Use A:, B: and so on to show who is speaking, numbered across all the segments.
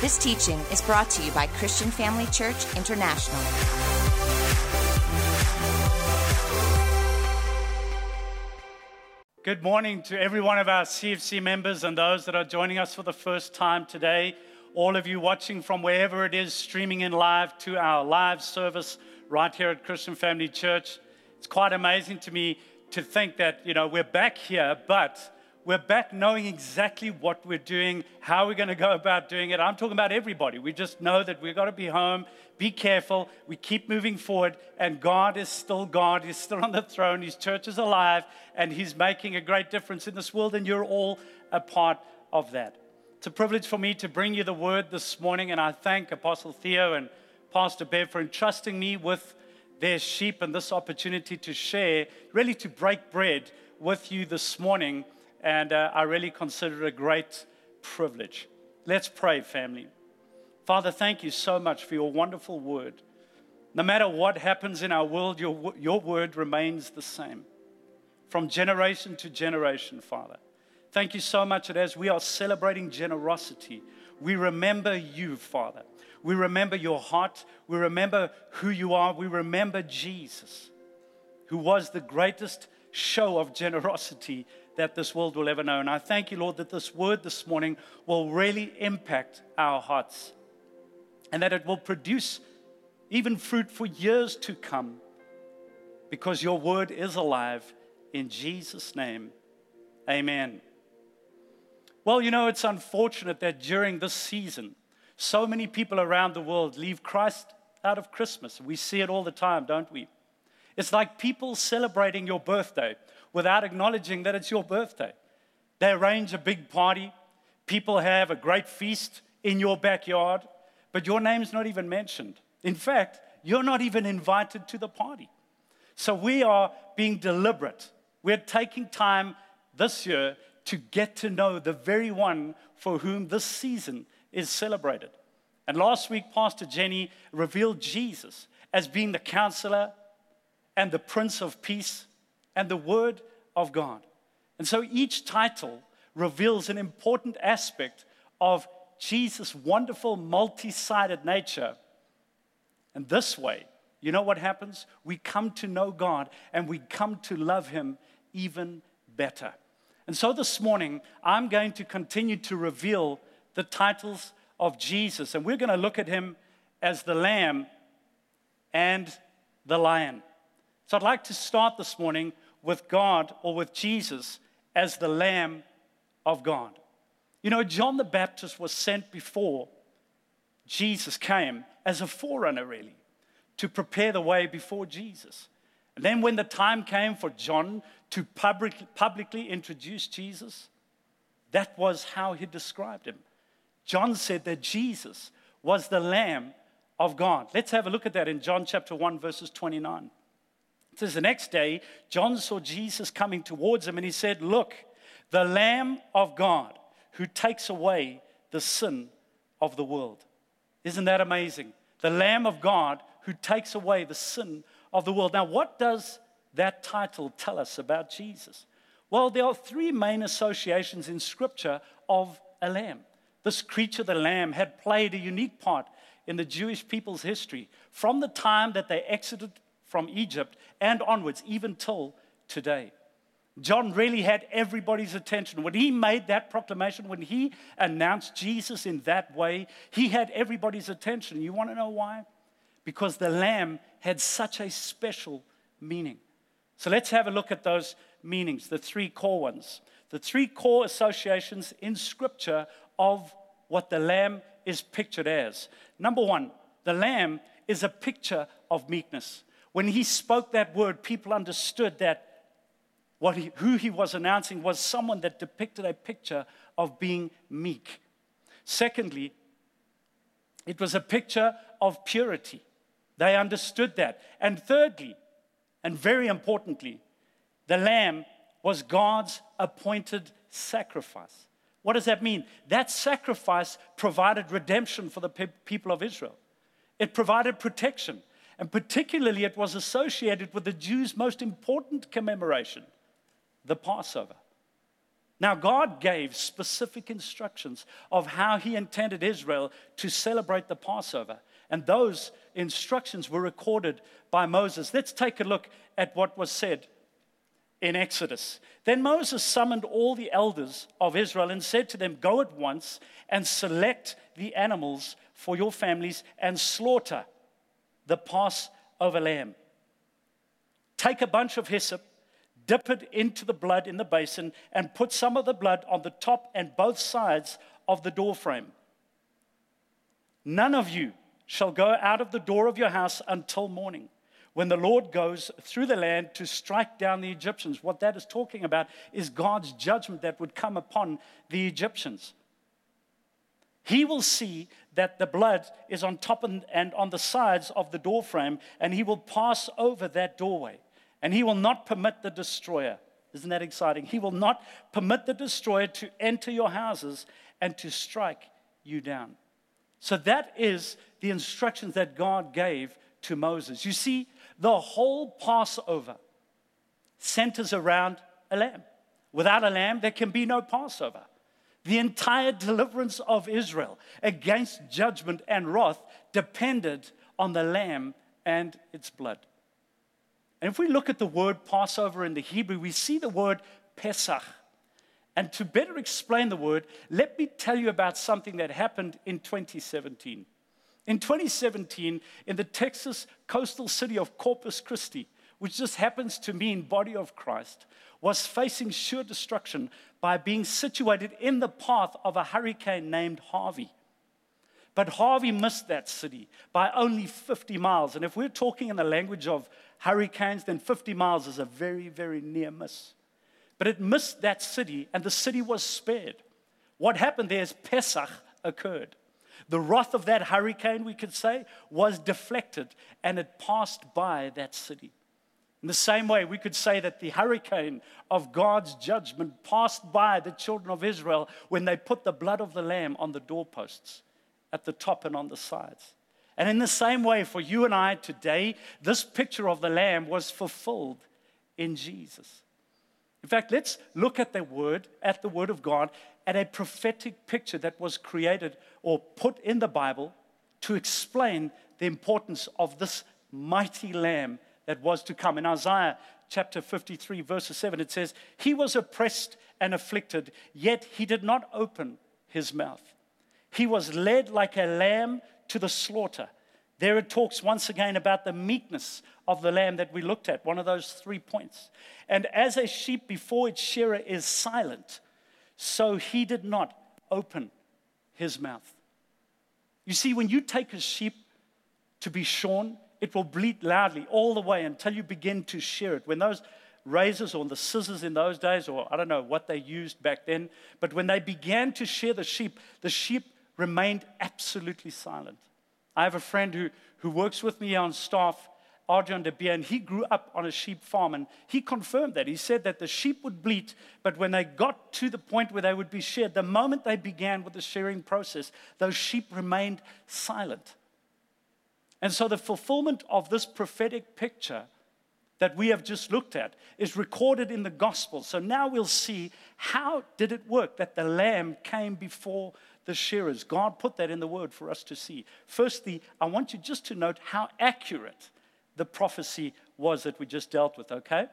A: This teaching is brought to you by Christian Family Church International.
B: Good morning to every one of our CFC members and those that are joining us for the first time today. All of you watching from wherever it is, streaming in live to our live service right here at Christian Family Church. It's quite amazing to me to think that, you know, we're back here, but we're back knowing exactly what we're doing, how we're going to go about doing it. I'm talking about everybody. We just know that we've got to be home, be careful, we keep moving forward, and God is still God. He's still on the throne. His church is alive, and He's making a great difference in this world, and you're all a part of that. It's a privilege for me to bring you the word this morning, and I thank Apostle Theo and Pastor Bev for entrusting me with their sheep and this opportunity to share, really to break bread with you this morning and uh, I really consider it a great privilege. Let's pray, family. Father, thank you so much for your wonderful word. No matter what happens in our world, your, your word remains the same from generation to generation, Father. Thank you so much that as we are celebrating generosity, we remember you, Father. We remember your heart. We remember who you are. We remember Jesus, who was the greatest show of generosity that this world will ever know. And I thank you, Lord, that this word this morning will really impact our hearts and that it will produce even fruit for years to come because your word is alive. In Jesus' name, amen. Well, you know, it's unfortunate that during this season, so many people around the world leave Christ out of Christmas. We see it all the time, don't we? It's like people celebrating your birthday without acknowledging that it's your birthday. They arrange a big party, people have a great feast in your backyard, but your name's not even mentioned. In fact, you're not even invited to the party. So we are being deliberate. We're taking time this year to get to know the very one for whom this season is celebrated. And last week, Pastor Jenny revealed Jesus as being the counselor and the Prince of Peace and the Word of God. And so each title reveals an important aspect of Jesus' wonderful, multi sided nature. And this way, you know what happens? We come to know God and we come to love Him even better. And so this morning, I'm going to continue to reveal the titles of Jesus. And we're going to look at Him as the Lamb and the Lion. So I'd like to start this morning with God or with Jesus as the Lamb of God. You know, John the Baptist was sent before Jesus came as a forerunner, really, to prepare the way before Jesus. And then, when the time came for John to public, publicly introduce Jesus, that was how he described him. John said that Jesus was the Lamb of God. Let's have a look at that in John chapter 1, verses 29 says the next day, John saw Jesus coming towards him and he said, Look, the Lamb of God who takes away the sin of the world. Isn't that amazing? The Lamb of God who takes away the sin of the world. Now, what does that title tell us about Jesus? Well, there are three main associations in Scripture of a lamb. This creature, the lamb, had played a unique part in the Jewish people's history from the time that they exited from Egypt and onwards, even till today. John really had everybody's attention. When he made that proclamation, when he announced Jesus in that way, he had everybody's attention. You want to know why? Because the lamb had such a special meaning. So let's have a look at those meanings, the three core ones. The three core associations in Scripture of what the lamb is pictured as. Number one, the lamb is a picture of meekness. When he spoke that word, people understood that what he, who he was announcing was someone that depicted a picture of being meek. Secondly, it was a picture of purity. They understood that. And thirdly, and very importantly, the lamb was God's appointed sacrifice. What does that mean? That sacrifice provided redemption for the pe- people of Israel, it provided protection. And particularly, it was associated with the Jews' most important commemoration, the Passover. Now, God gave specific instructions of how He intended Israel to celebrate the Passover. And those instructions were recorded by Moses. Let's take a look at what was said in Exodus. Then Moses summoned all the elders of Israel and said to them, Go at once and select the animals for your families and slaughter the Passover lamb. Take a bunch of hyssop, dip it into the blood in the basin, and put some of the blood on the top and both sides of the doorframe. None of you shall go out of the door of your house until morning when the Lord goes through the land to strike down the Egyptians. What that is talking about is God's judgment that would come upon the Egyptians. He will see that the blood is on top and on the sides of the doorframe, and he will pass over that doorway. And he will not permit the destroyer. Isn't that exciting? He will not permit the destroyer to enter your houses and to strike you down. So that is the instructions that God gave to Moses. You see, the whole Passover centers around a lamb. Without a lamb, there can be no Passover. The entire deliverance of Israel against judgment and wrath depended on the lamb and its blood. And if we look at the word Passover in the Hebrew, we see the word Pesach. And to better explain the word, let me tell you about something that happened in 2017. In 2017, in the Texas coastal city of Corpus Christi, which just happens to mean body of Christ, was facing sure destruction by being situated in the path of a hurricane named Harvey. But Harvey missed that city by only 50 miles. And if we're talking in the language of hurricanes, then 50 miles is a very, very near miss. But it missed that city, and the city was spared. What happened there is Pesach occurred. The wrath of that hurricane, we could say, was deflected and it passed by that city. In the same way, we could say that the hurricane of God's judgment passed by the children of Israel when they put the blood of the Lamb on the doorposts, at the top and on the sides. And in the same way, for you and I today, this picture of the Lamb was fulfilled in Jesus. In fact, let's look at the word, at the word of God, at a prophetic picture that was created or put in the Bible to explain the importance of this mighty lamb that was to come. In Isaiah chapter 53, verse 7, it says, He was oppressed and afflicted, yet he did not open his mouth. He was led like a lamb to the slaughter. There it talks once again about the meekness of the lamb that we looked at, one of those three points. And as a sheep before its shearer is silent, so he did not open his mouth. You see, when you take a sheep to be shorn, it will bleat loudly all the way until you begin to shear it. When those razors or the scissors in those days, or I don't know what they used back then, but when they began to shear the sheep, the sheep remained absolutely silent. I have a friend who, who works with me on staff, Adrian de Beer, and he grew up on a sheep farm, and he confirmed that. He said that the sheep would bleat, but when they got to the point where they would be sheared, the moment they began with the shearing process, those sheep remained silent. And so the fulfillment of this prophetic picture that we have just looked at is recorded in the gospel. So now we'll see how did it work that the lamb came before the shearers. God put that in the word for us to see. Firstly, I want you just to note how accurate the prophecy was that we just dealt with, okay?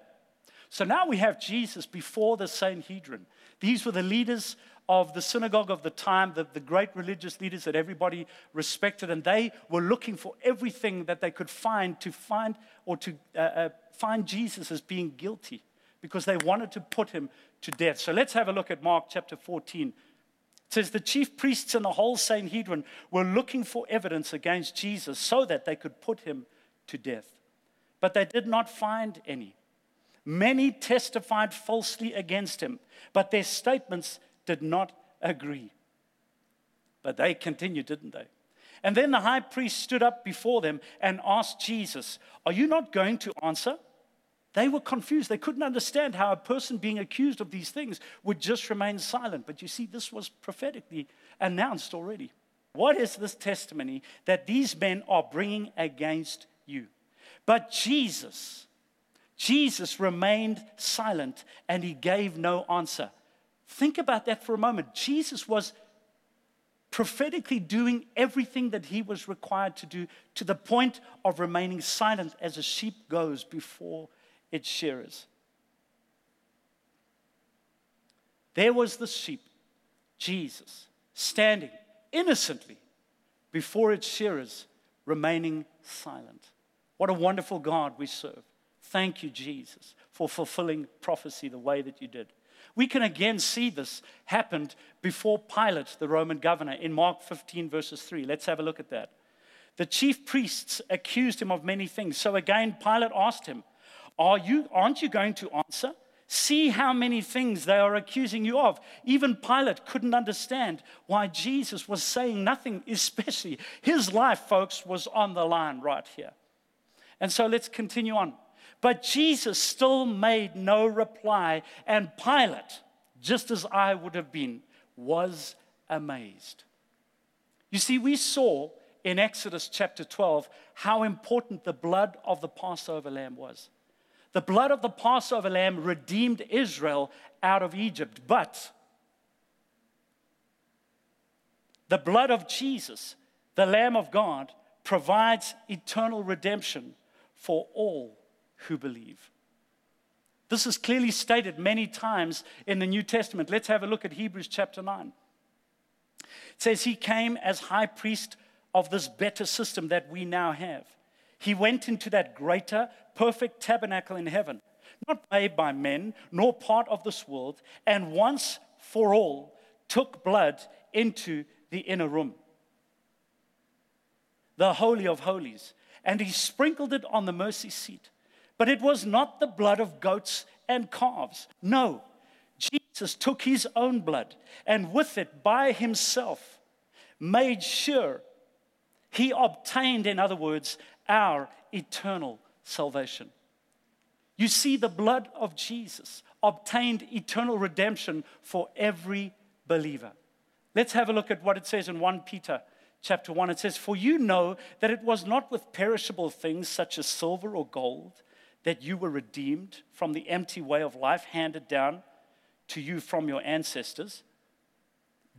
B: So now we have Jesus before the Sanhedrin. These were the leaders of the synagogue of the time, the, the great religious leaders that everybody respected, and they were looking for everything that they could find to find or to uh, uh, find Jesus as being guilty because they wanted to put him to death. So let's have a look at Mark chapter 14, it says the chief priests and the whole Sanhedrin were looking for evidence against Jesus so that they could put him to death. But they did not find any. Many testified falsely against him, but their statements did not agree. But they continued, didn't they? And then the high priest stood up before them and asked Jesus, Are you not going to answer? They were confused. They couldn't understand how a person being accused of these things would just remain silent. But you see, this was prophetically announced already. What is this testimony that these men are bringing against you? But Jesus, Jesus remained silent and he gave no answer. Think about that for a moment. Jesus was prophetically doing everything that he was required to do to the point of remaining silent as a sheep goes before its shearers. There was the sheep, Jesus, standing innocently before its shearers, remaining silent. What a wonderful God we serve. Thank you, Jesus, for fulfilling prophecy the way that you did. We can again see this happened before Pilate, the Roman governor, in Mark 15, verses 3. Let's have a look at that. The chief priests accused him of many things. So again, Pilate asked him, Are you, Aren't you going to answer? See how many things they are accusing you of. Even Pilate couldn't understand why Jesus was saying nothing, especially his life, folks, was on the line right here. And so let's continue on. But Jesus still made no reply, and Pilate, just as I would have been, was amazed. You see, we saw in Exodus chapter 12 how important the blood of the Passover lamb was. The blood of the Passover lamb redeemed Israel out of Egypt, but the blood of Jesus, the Lamb of God, provides eternal redemption for all who believe. This is clearly stated many times in the New Testament. Let's have a look at Hebrews chapter 9. It says, He came as high priest of this better system that we now have. He went into that greater, perfect tabernacle in heaven, not made by men, nor part of this world, and once for all took blood into the inner room, the Holy of Holies, and he sprinkled it on the mercy seat. But it was not the blood of goats and calves. No, Jesus took his own blood and with it by himself made sure he obtained, in other words, our eternal salvation. You see, the blood of Jesus obtained eternal redemption for every believer. Let's have a look at what it says in 1 Peter chapter 1. It says, For you know that it was not with perishable things such as silver or gold that you were redeemed from the empty way of life handed down to you from your ancestors,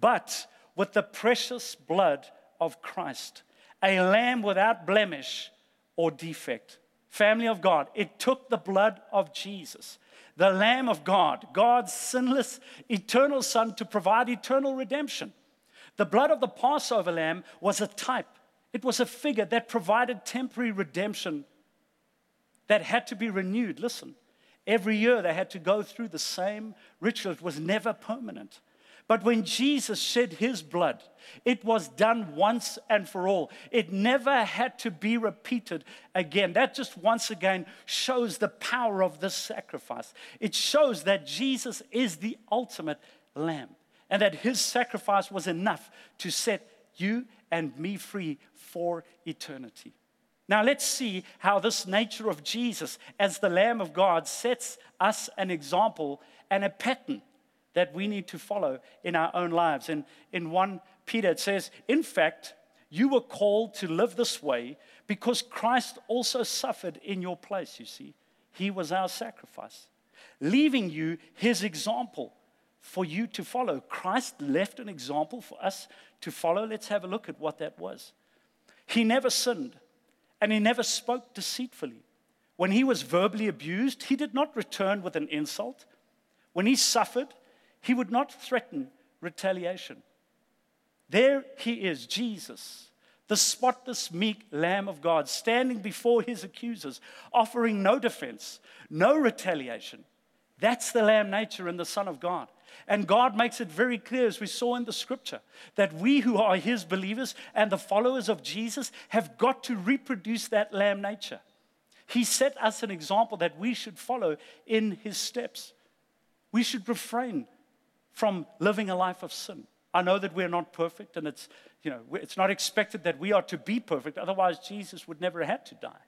B: but with the precious blood of Christ, a lamb without blemish or defect. Family of God, it took the blood of Jesus, the Lamb of God, God's sinless, eternal Son, to provide eternal redemption. The blood of the Passover lamb was a type, it was a figure that provided temporary redemption that had to be renewed. Listen, every year they had to go through the same ritual, it was never permanent. But when Jesus shed his blood, it was done once and for all. It never had to be repeated again. That just once again shows the power of this sacrifice. It shows that Jesus is the ultimate lamb and that his sacrifice was enough to set you and me free for eternity. Now, let's see how this nature of Jesus as the Lamb of God sets us an example and a pattern that we need to follow in our own lives. And in 1 Peter, it says, In fact, you were called to live this way because Christ also suffered in your place, you see. He was our sacrifice, leaving you his example for you to follow. Christ left an example for us to follow. Let's have a look at what that was. He never sinned and he never spoke deceitfully. When he was verbally abused, he did not return with an insult. When he suffered, he would not threaten retaliation. There he is, Jesus, the spotless, meek Lamb of God, standing before his accusers, offering no defense, no retaliation. That's the Lamb nature in the Son of God. And God makes it very clear, as we saw in the scripture, that we who are His believers and the followers of Jesus have got to reproduce that lamb nature. He set us an example that we should follow in His steps. We should refrain from living a life of sin. I know that we're not perfect, and it's, you know, it's not expected that we are to be perfect, otherwise, Jesus would never have had to die.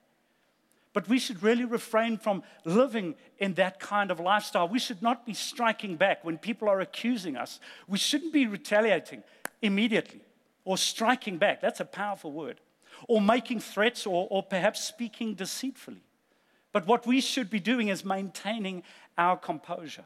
B: But we should really refrain from living in that kind of lifestyle. We should not be striking back when people are accusing us. We shouldn't be retaliating immediately or striking back. That's a powerful word. Or making threats or, or perhaps speaking deceitfully. But what we should be doing is maintaining our composure.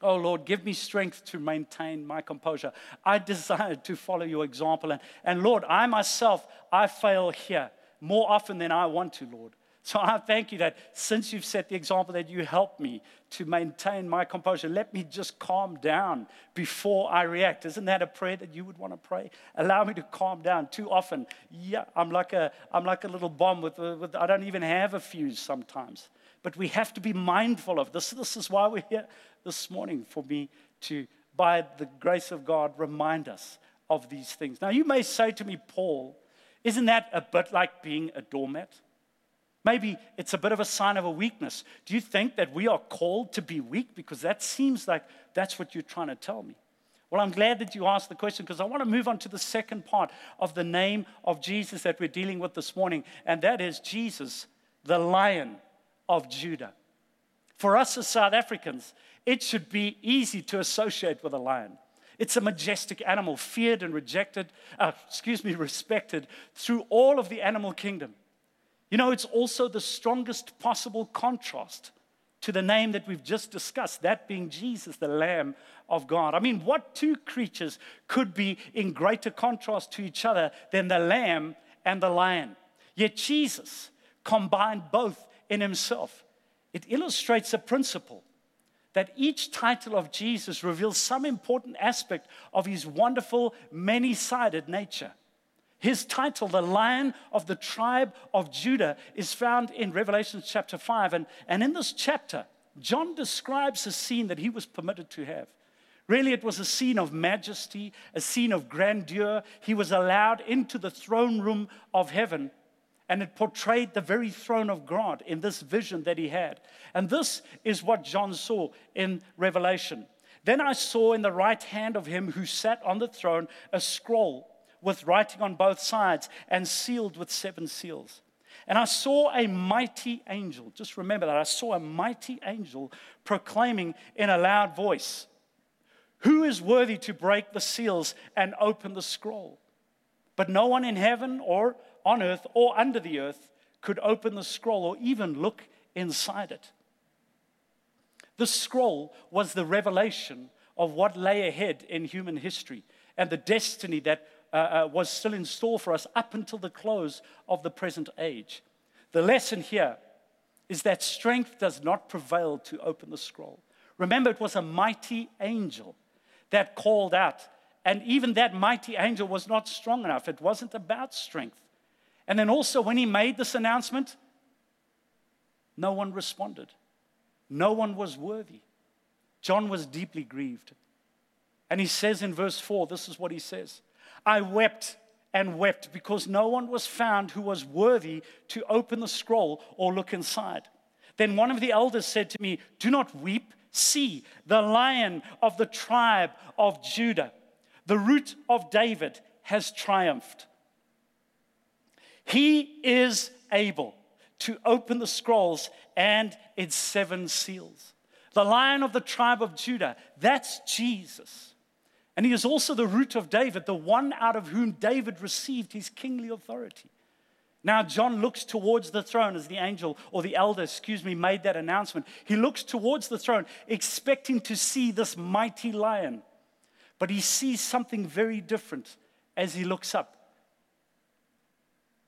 B: Oh Lord, give me strength to maintain my composure. I desire to follow your example. And, and Lord, I myself, I fail here more often than I want to, Lord. So I thank you that since you've set the example, that you help me to maintain my composure. Let me just calm down before I react. Isn't that a prayer that you would want to pray? Allow me to calm down. Too often, yeah, I'm like a, I'm like a little bomb with, uh, with I don't even have a fuse sometimes. But we have to be mindful of this. This is why we're here this morning for me to, by the grace of God, remind us of these things. Now, you may say to me, Paul, isn't that a bit like being a doormat? Maybe it's a bit of a sign of a weakness. Do you think that we are called to be weak? Because that seems like that's what you're trying to tell me. Well, I'm glad that you asked the question because I want to move on to the second part of the name of Jesus that we're dealing with this morning, and that is Jesus, the Lion of Judah. For us as South Africans, it should be easy to associate with a lion. It's a majestic animal, feared and rejected, uh, excuse me, respected through all of the animal kingdom. You know, it's also the strongest possible contrast to the name that we've just discussed, that being Jesus, the Lamb of God. I mean, what two creatures could be in greater contrast to each other than the lamb and the lion? Yet Jesus combined both in himself. It illustrates a principle that each title of Jesus reveals some important aspect of his wonderful, many sided nature. His title, the Lion of the tribe of Judah, is found in Revelation chapter 5. And, and in this chapter, John describes a scene that he was permitted to have. Really, it was a scene of majesty, a scene of grandeur. He was allowed into the throne room of heaven, and it portrayed the very throne of God in this vision that he had. And this is what John saw in Revelation. Then I saw in the right hand of him who sat on the throne a scroll with writing on both sides and sealed with seven seals. And I saw a mighty angel. Just remember that. I saw a mighty angel proclaiming in a loud voice, Who is worthy to break the seals and open the scroll? But no one in heaven or on earth or under the earth could open the scroll or even look inside it. The scroll was the revelation of what lay ahead in human history and the destiny that uh, uh, was still in store for us up until the close of the present age. The lesson here is that strength does not prevail to open the scroll. Remember, it was a mighty angel that called out, and even that mighty angel was not strong enough. It wasn't about strength. And then also, when he made this announcement, no one responded, no one was worthy. John was deeply grieved. And he says in verse 4, this is what he says I wept and wept because no one was found who was worthy to open the scroll or look inside. Then one of the elders said to me, Do not weep. See, the lion of the tribe of Judah, the root of David, has triumphed. He is able to open the scrolls and its seven seals. The lion of the tribe of Judah, that's Jesus. And he is also the root of David, the one out of whom David received his kingly authority. Now, John looks towards the throne as the angel or the elder, excuse me, made that announcement. He looks towards the throne, expecting to see this mighty lion. But he sees something very different as he looks up.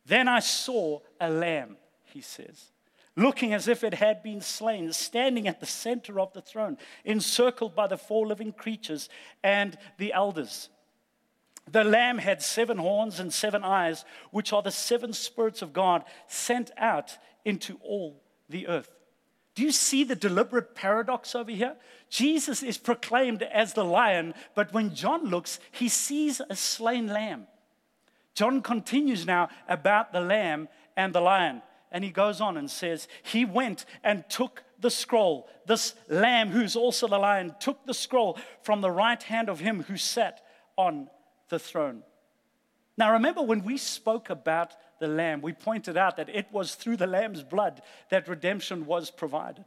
B: Then I saw a lamb, he says looking as if it had been slain, standing at the center of the throne, encircled by the four living creatures and the elders. The Lamb had seven horns and seven eyes, which are the seven spirits of God sent out into all the earth. Do you see the deliberate paradox over here? Jesus is proclaimed as the lion, but when John looks, he sees a slain lamb. John continues now about the lamb and the lion. And he goes on and says, He went and took the scroll. This lamb, who's also the lion, took the scroll from the right hand of him who sat on the throne. Now, remember when we spoke about the lamb, we pointed out that it was through the lamb's blood that redemption was provided.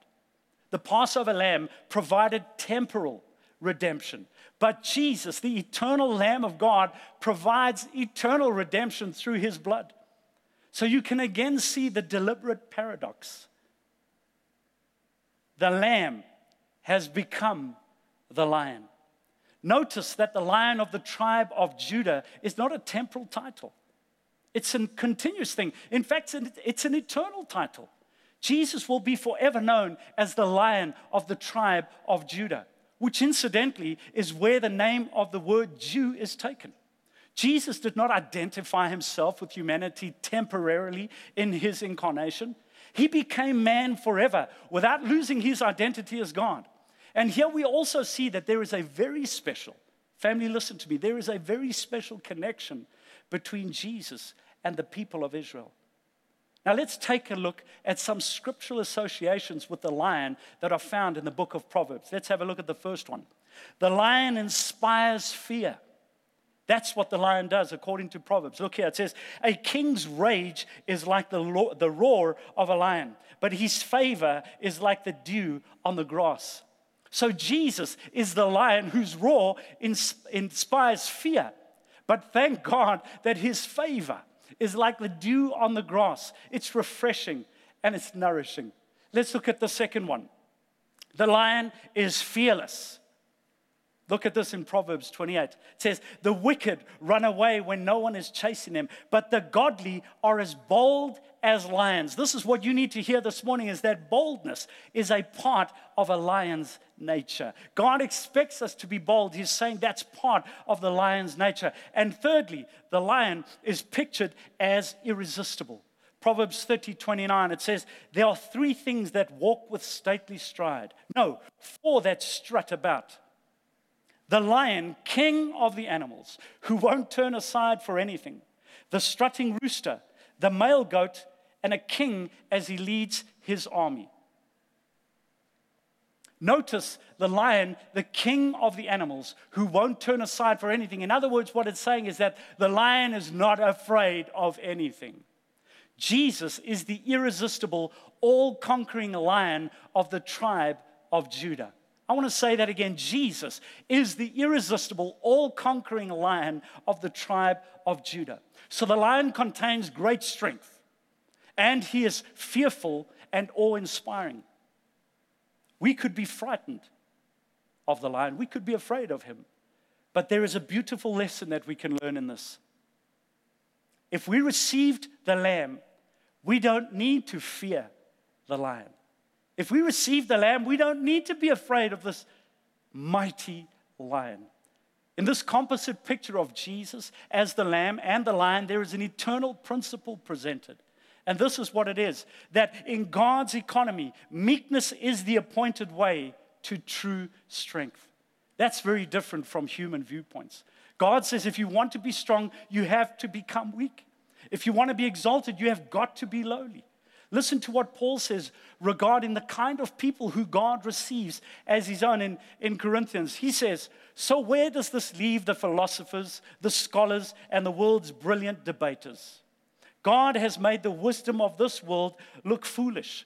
B: The Passover lamb provided temporal redemption. But Jesus, the eternal Lamb of God, provides eternal redemption through his blood. So you can again see the deliberate paradox. The lamb has become the lion. Notice that the lion of the tribe of Judah is not a temporal title. It's a continuous thing. In fact, it's an eternal title. Jesus will be forever known as the lion of the tribe of Judah, which incidentally is where the name of the word Jew is taken. Jesus did not identify himself with humanity temporarily in his incarnation. He became man forever without losing his identity as God. And here we also see that there is a very special, family, listen to me, there is a very special connection between Jesus and the people of Israel. Now, let's take a look at some scriptural associations with the lion that are found in the book of Proverbs. Let's have a look at the first one. The lion inspires fear. That's what the lion does, according to Proverbs. Look here, it says, A king's rage is like the, the roar of a lion, but his favor is like the dew on the grass. So Jesus is the lion whose roar inspires fear. But thank God that his favor is like the dew on the grass. It's refreshing and it's nourishing. Let's look at the second one. The lion is fearless. Look at this in Proverbs 28. It says, The wicked run away when no one is chasing them, but the godly are as bold as lions. This is what you need to hear this morning is that boldness is a part of a lion's nature. God expects us to be bold. He's saying that's part of the lion's nature. And thirdly, the lion is pictured as irresistible. Proverbs 30, 29, it says, There are three things that walk with stately stride. No, four that strut about the lion, king of the animals, who won't turn aside for anything, the strutting rooster, the male goat, and a king as he leads his army. Notice the lion, the king of the animals, who won't turn aside for anything. In other words, what it's saying is that the lion is not afraid of anything. Jesus is the irresistible, all conquering lion of the tribe of Judah. I want to say that again. Jesus is the irresistible, all conquering lion of the tribe of Judah. So the lion contains great strength, and he is fearful and awe inspiring. We could be frightened of the lion, we could be afraid of him. But there is a beautiful lesson that we can learn in this. If we received the lamb, we don't need to fear the lion. If we receive the Lamb, we don't need to be afraid of this mighty lion. In this composite picture of Jesus as the Lamb and the lion, there is an eternal principle presented. And this is what it is that in God's economy, meekness is the appointed way to true strength. That's very different from human viewpoints. God says if you want to be strong, you have to become weak. If you want to be exalted, you have got to be lowly. Listen to what Paul says regarding the kind of people who God receives as his own in, in Corinthians. He says, So where does this leave the philosophers, the scholars, and the world's brilliant debaters? God has made the wisdom of this world look foolish.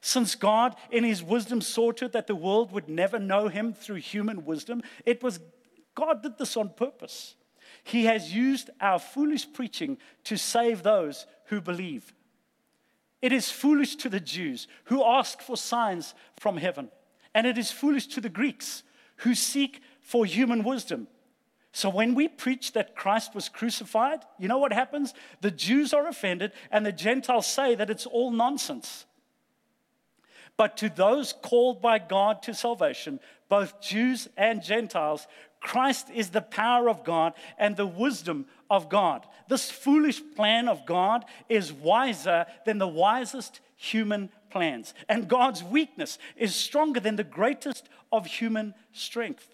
B: Since God, in his wisdom, saw to it that the world would never know him through human wisdom, it was God did this on purpose. He has used our foolish preaching to save those who believe. It is foolish to the Jews who ask for signs from heaven, and it is foolish to the Greeks who seek for human wisdom. So when we preach that Christ was crucified, you know what happens? The Jews are offended, and the Gentiles say that it's all nonsense. But to those called by God to salvation, both Jews and Gentiles, Christ is the power of God and the wisdom of God. This foolish plan of God is wiser than the wisest human plans. And God's weakness is stronger than the greatest of human strength.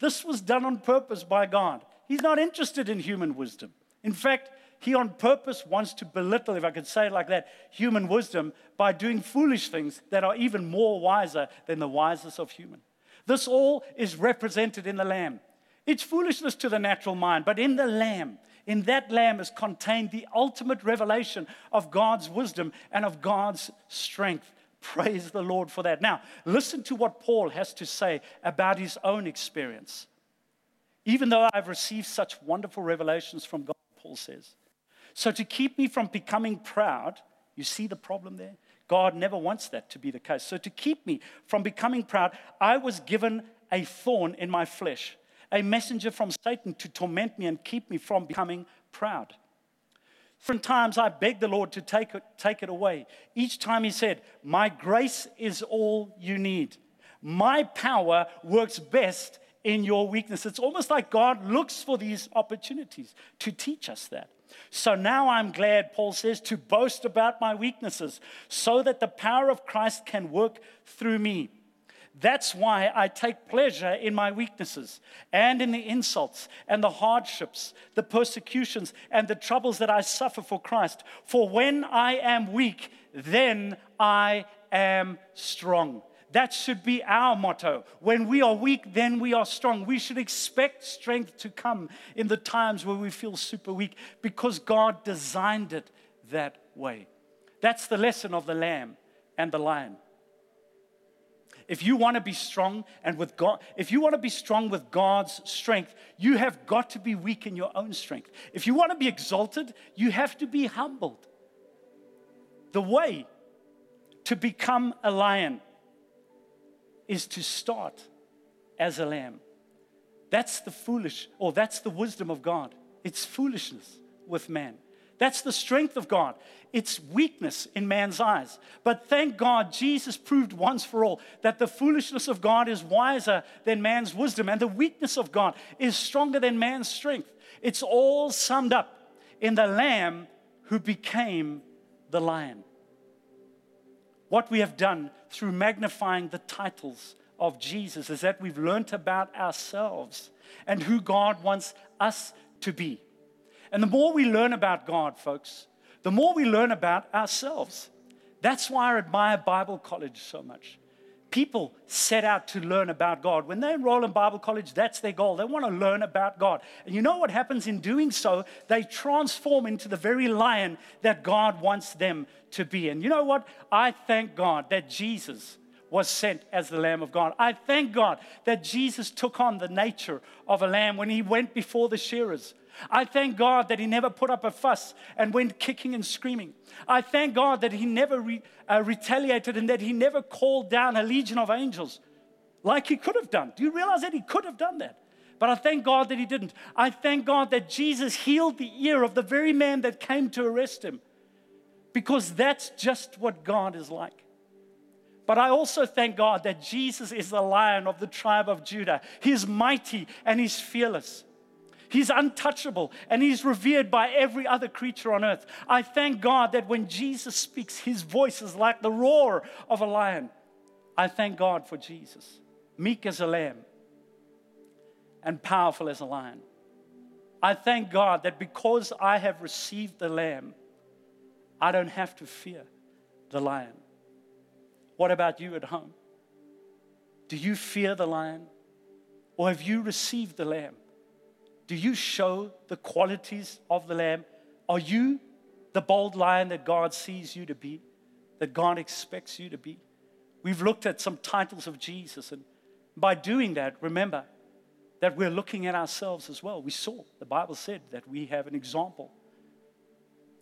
B: This was done on purpose by God. He's not interested in human wisdom. In fact, he on purpose wants to belittle, if I could say it like that, human wisdom by doing foolish things that are even more wiser than the wisest of human. This all is represented in the lamb. It's foolishness to the natural mind, but in the lamb, in that lamb is contained the ultimate revelation of God's wisdom and of God's strength. Praise the Lord for that. Now, listen to what Paul has to say about his own experience. Even though I've received such wonderful revelations from God, Paul says. So, to keep me from becoming proud, you see the problem there? God never wants that to be the case. So, to keep me from becoming proud, I was given a thorn in my flesh, a messenger from Satan to torment me and keep me from becoming proud. Different times I begged the Lord to take it, take it away. Each time He said, My grace is all you need. My power works best in your weakness. It's almost like God looks for these opportunities to teach us that. So now I'm glad, Paul says, to boast about my weaknesses so that the power of Christ can work through me. That's why I take pleasure in my weaknesses and in the insults and the hardships, the persecutions and the troubles that I suffer for Christ. For when I am weak, then I am strong. That should be our motto. When we are weak, then we are strong. We should expect strength to come in the times where we feel super weak because God designed it that way. That's the lesson of the lamb and the lion. If you want to be strong and with God, if you want to be strong with God's strength, you have got to be weak in your own strength. If you want to be exalted, you have to be humbled. The way to become a lion is to start as a lamb. That's the foolish, or that's the wisdom of God. It's foolishness with man. That's the strength of God. It's weakness in man's eyes. But thank God, Jesus proved once for all that the foolishness of God is wiser than man's wisdom, and the weakness of God is stronger than man's strength. It's all summed up in the Lamb who became the lion what we have done through magnifying the titles of Jesus is that we've learned about ourselves and who God wants us to be. And the more we learn about God, folks, the more we learn about ourselves. That's why I admire Bible college so much people set out to learn about God. When they enroll in Bible college, that's their goal. They want to learn about God. And you know what happens in doing so? They transform into the very lion that God wants them to be. And you know what? I thank God that Jesus was sent as the Lamb of God. I thank God that Jesus took on the nature of a lamb when he went before the shearers. I thank God that he never put up a fuss and went kicking and screaming. I thank God that he never re, uh, retaliated and that he never called down a legion of angels like he could have done. Do you realize that he could have done that? But I thank God that he didn't. I thank God that Jesus healed the ear of the very man that came to arrest him because that's just what God is like. But I also thank God that Jesus is the lion of the tribe of Judah. He's mighty and he's fearless. He's untouchable and he's revered by every other creature on earth. I thank God that when Jesus speaks, his voice is like the roar of a lion. I thank God for Jesus, meek as a lamb and powerful as a lion. I thank God that because I have received the lamb, I don't have to fear the lion. What about you at home? Do you fear the lion? Or have you received the lamb? Do you show the qualities of the Lamb? Are you the bold lion that God sees you to be, that God expects you to be? We've looked at some titles of Jesus, and by doing that, remember that we're looking at ourselves as well. We saw, the Bible said that we have an example,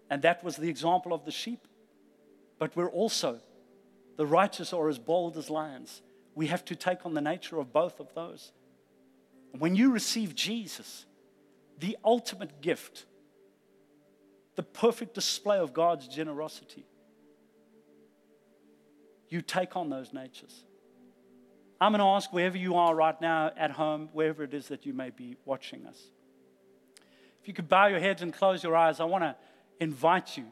B: and that was the example of the sheep. But we're also, the righteous are as bold as lions. We have to take on the nature of both of those. When you receive Jesus, the ultimate gift, the perfect display of God's generosity. You take on those natures. I'm going to ask wherever you are right now, at home, wherever it is that you may be watching us. If you could bow your heads and close your eyes, I want to invite you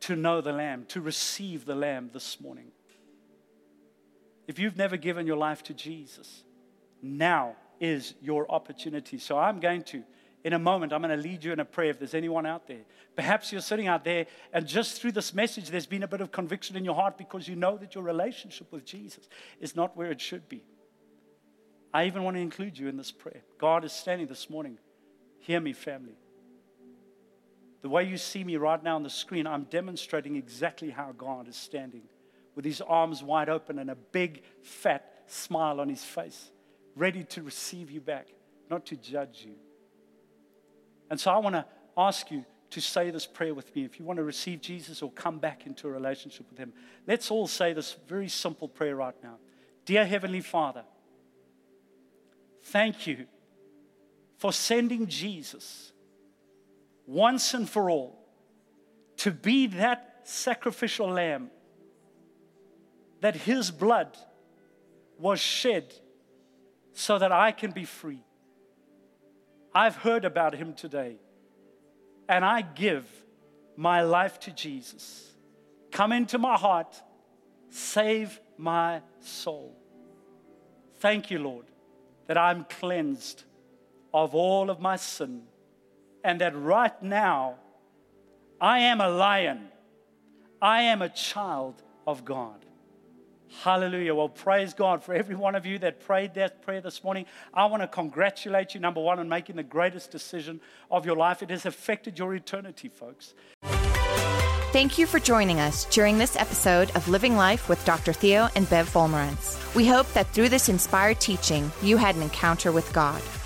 B: to know the Lamb, to receive the Lamb this morning. If you've never given your life to Jesus, now is your opportunity. So I'm going to, in a moment, I'm going to lead you in a prayer if there's anyone out there. Perhaps you're sitting out there and just through this message, there's been a bit of conviction in your heart because you know that your relationship with Jesus is not where it should be. I even want to include you in this prayer. God is standing this morning. Hear me, family. The way you see me right now on the screen, I'm demonstrating exactly how God is standing with his arms wide open and a big, fat smile on his face ready to receive you back, not to judge you. And so I want to ask you to say this prayer with me. If you want to receive Jesus or come back into a relationship with Him, let's all say this very simple prayer right now Dear Heavenly Father, thank you for sending Jesus once and for all to be that sacrificial lamb, that his blood was shed so that I can be free. I've heard about him today, and I give my life to Jesus. Come into my heart, save my soul. Thank you, Lord, that I'm cleansed of all of my sin, and that right now I am a lion. I am a child of God. Hallelujah. Well, praise God for every one of you that prayed that prayer this morning. I want to congratulate you, number one, on making the greatest decision of your life. It has affected your eternity, folks.
A: Thank you for joining us during this episode of Living Life with Dr. Theo and Bev Wolmarans. We hope that through this inspired teaching, you had an encounter with God.